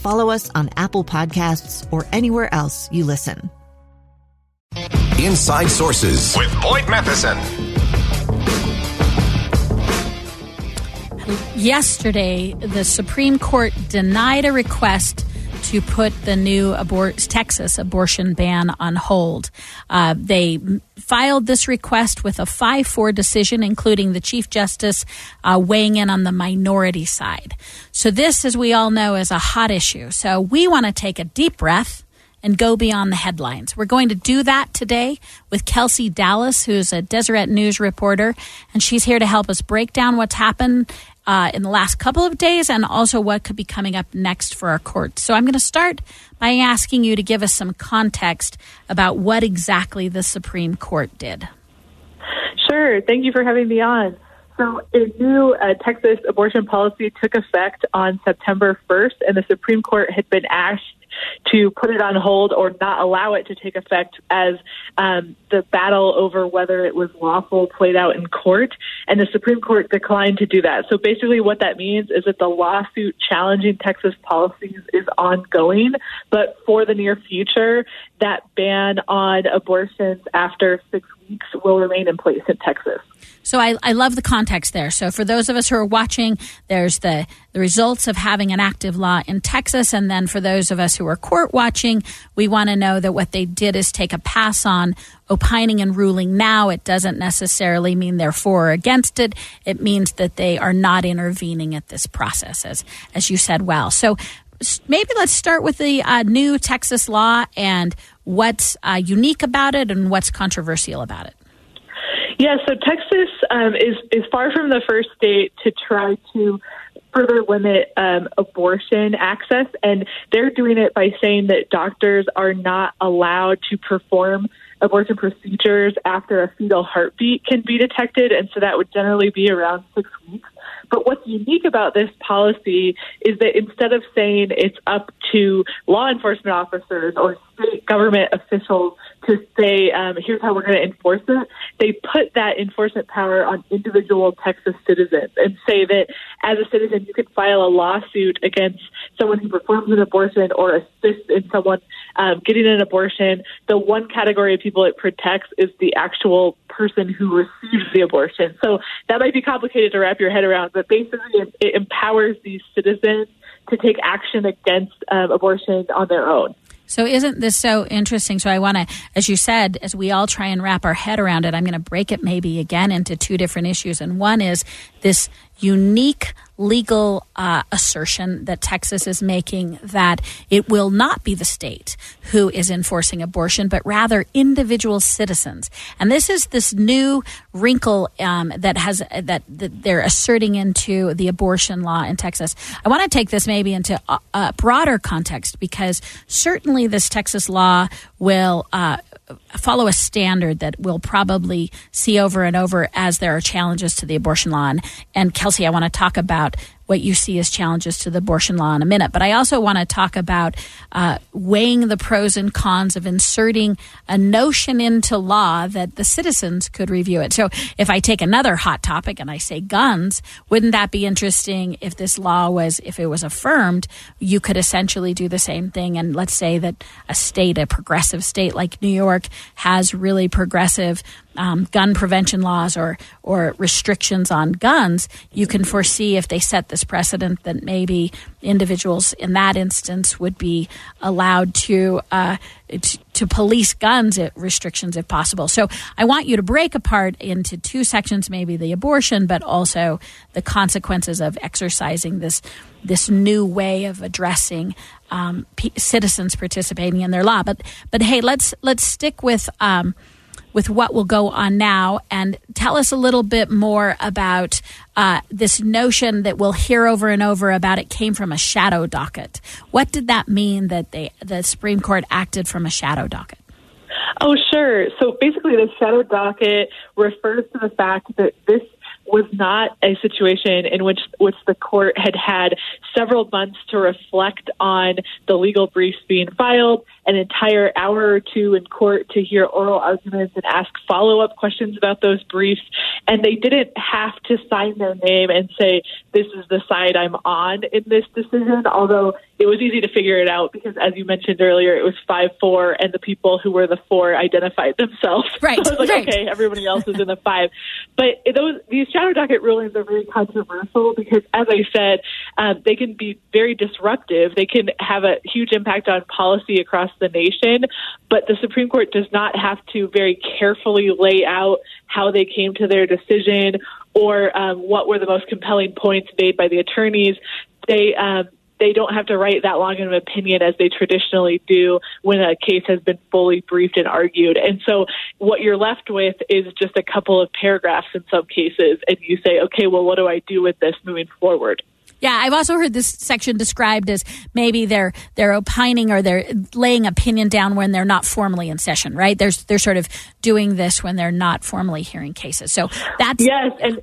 follow us on Apple Podcasts, or anywhere else you listen. Inside Sources with Boyd Matheson. Yesterday, the Supreme Court denied a request to put the new abort- Texas abortion ban on hold. Uh, they filed this request with a 5 4 decision, including the Chief Justice uh, weighing in on the minority side. So, this, as we all know, is a hot issue. So, we want to take a deep breath and go beyond the headlines. We're going to do that today with Kelsey Dallas, who's a Deseret News reporter, and she's here to help us break down what's happened uh, in the last couple of days and also what could be coming up next for our court. So I'm going to start by asking you to give us some context about what exactly the Supreme Court did. Sure. Thank you for having me on. So, a new uh, Texas abortion policy took effect on September 1st, and the Supreme Court had been asked to put it on hold or not allow it to take effect as um, the battle over whether it was lawful played out in court. And the Supreme Court declined to do that. So basically, what that means is that the lawsuit challenging Texas policies is ongoing, but for the near future, that ban on abortions after six weeks will remain in place in Texas. So I, I love the context there. So for those of us who are watching, there's the, the results of having an active law in Texas. And then for those of us who are court watching, we want to know that what they did is take a pass on opining and ruling now. It doesn't necessarily mean they're for or against it. It means that they are not intervening at this process, as, as you said well. So maybe let's start with the uh, new Texas law and what's uh, unique about it and what's controversial about it. Yeah, so Texas um, is is far from the first state to try to further limit um, abortion access, and they're doing it by saying that doctors are not allowed to perform abortion procedures after a fetal heartbeat can be detected, and so that would generally be around six weeks. But what's unique about this policy is that instead of saying it's up to law enforcement officers or state government officials to say, um, here's how we're going to enforce it, they put that enforcement power on individual Texas citizens and say that as a citizen, you can file a lawsuit against someone who performs an abortion or assists in someone um, getting an abortion. The one category of people it protects is the actual person who receives the abortion. So that might be complicated to wrap your head around, but basically it, it empowers these citizens to take action against um, abortion on their own. So, isn't this so interesting? So, I want to, as you said, as we all try and wrap our head around it, I'm going to break it maybe again into two different issues. And one is this unique legal uh, assertion that Texas is making that it will not be the state who is enforcing abortion, but rather individual citizens. And this is this new wrinkle um, that has that, that, they're asserting into the abortion law in Texas. I want to take this maybe into a, a, broader context because certainly this Texas law will. Uh, follow a standard that we'll probably see over and over as there are challenges to the abortion law. And, and Kelsey, I want to talk about what you see as challenges to the abortion law in a minute. But I also want to talk about uh, weighing the pros and cons of inserting a notion into law that the citizens could review it. So if I take another hot topic and I say guns, wouldn't that be interesting if this law was, if it was affirmed, you could essentially do the same thing. And let's say that a state, a progressive state like New York, has really progressive um, gun prevention laws or or restrictions on guns, you can foresee if they set this precedent that maybe individuals in that instance would be allowed to uh, to, police guns restrictions if possible. So I want you to break apart into two sections, maybe the abortion, but also the consequences of exercising this this new way of addressing um, p- citizens participating in their law. But but hey, let's let's stick with. Um, with what will go on now and tell us a little bit more about uh, this notion that we'll hear over and over about it came from a shadow docket. What did that mean that they, the Supreme Court acted from a shadow docket? Oh, sure. So basically, the shadow docket refers to the fact that this was not a situation in which which the court had had several months to reflect on the legal briefs being filed, an entire hour or two in court to hear oral arguments and ask follow up questions about those briefs. And they didn't have to sign their name and say, this is the side I'm on in this decision, although it was easy to figure it out because, as you mentioned earlier, it was 5 4, and the people who were the four identified themselves. Right. So I was like, right. okay, everybody else is in the five. But those these shadow docket rulings are very controversial because, as I said, um, they can be very disruptive. They can have a huge impact on policy across the nation, but the Supreme Court does not have to very carefully lay out how they came to their decision or um, what were the most compelling points made by the attorneys. They um, they don't have to write that long of an opinion as they traditionally do when a case has been fully briefed and argued. And so what you're left with is just a couple of paragraphs in some cases, and you say, okay, well, what do I do with this moving forward? Yeah, I've also heard this section described as maybe they're they're opining or they're laying opinion down when they're not formally in session, right? There's they're sort of doing this when they're not formally hearing cases. So that's yes, and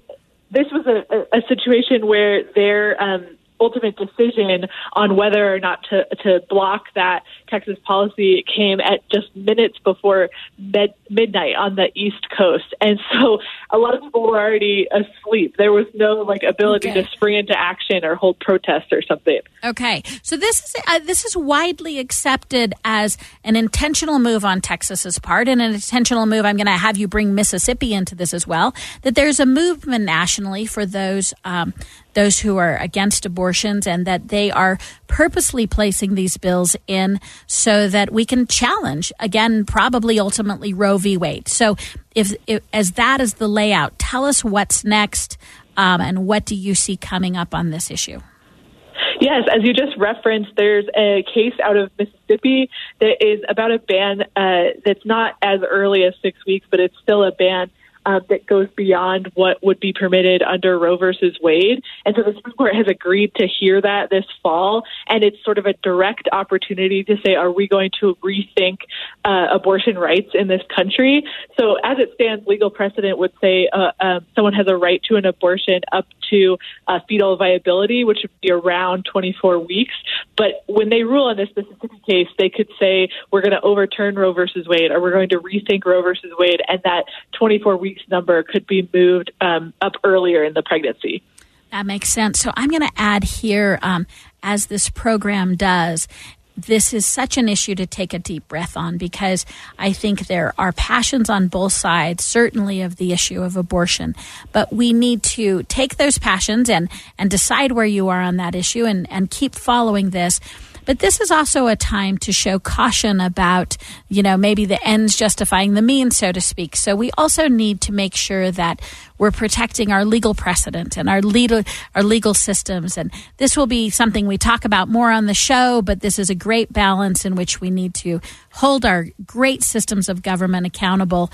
this was a, a situation where they're um, ultimate decision on whether or not to to block that Texas policy came at just minutes before med- midnight on the East Coast, and so a lot of people were already asleep. There was no like ability okay. to spring into action or hold protests or something. Okay, so this is uh, this is widely accepted as an intentional move on Texas's part, and an intentional move. I'm going to have you bring Mississippi into this as well. That there's a movement nationally for those um, those who are against abortions, and that they are purposely placing these bills in so that we can challenge again, probably ultimately Roe v. Wade. So, if, if as that is the layout, tell us what's next, um, and what do you see coming up on this issue? Yes, as you just referenced, there's a case out of Mississippi that is about a ban uh, that's not as early as six weeks, but it's still a ban uh, that goes beyond what would be permitted under Roe versus Wade. And so the Supreme Court has agreed to hear that this fall. And it's sort of a direct opportunity to say, are we going to rethink uh, abortion rights in this country? So as it stands, legal precedent would say uh, um, someone has a right to an abortion up to uh, fetal viability, which would be around 24 weeks. But when they rule on this Mississippi case, they could say, we're going to overturn Roe versus Wade, or we're going to rethink Roe versus Wade, and that 24 weeks weeks number could be moved um, up earlier in the pregnancy. That makes sense. So I'm going to add here, um, as this program does, this is such an issue to take a deep breath on because I think there are passions on both sides, certainly of the issue of abortion. But we need to take those passions and, and decide where you are on that issue and, and keep following this. But this is also a time to show caution about, you know, maybe the ends justifying the means, so to speak. So we also need to make sure that we're protecting our legal precedent and our legal our legal systems. And this will be something we talk about more on the show, but this is a great balance in which we need to hold our great systems of government accountable,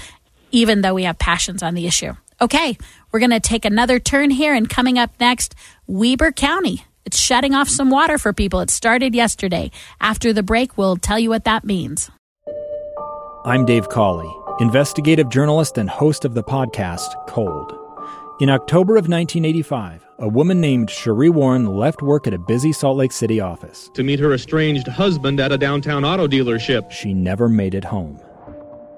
even though we have passions on the issue. Okay, we're going to take another turn here, and coming up next, Weber County. It's shutting off some water for people. It started yesterday. After the break, we'll tell you what that means. I'm Dave Cawley, investigative journalist and host of the podcast Cold. In October of 1985, a woman named Sheree Warren left work at a busy Salt Lake City office to meet her estranged husband at a downtown auto dealership. She never made it home.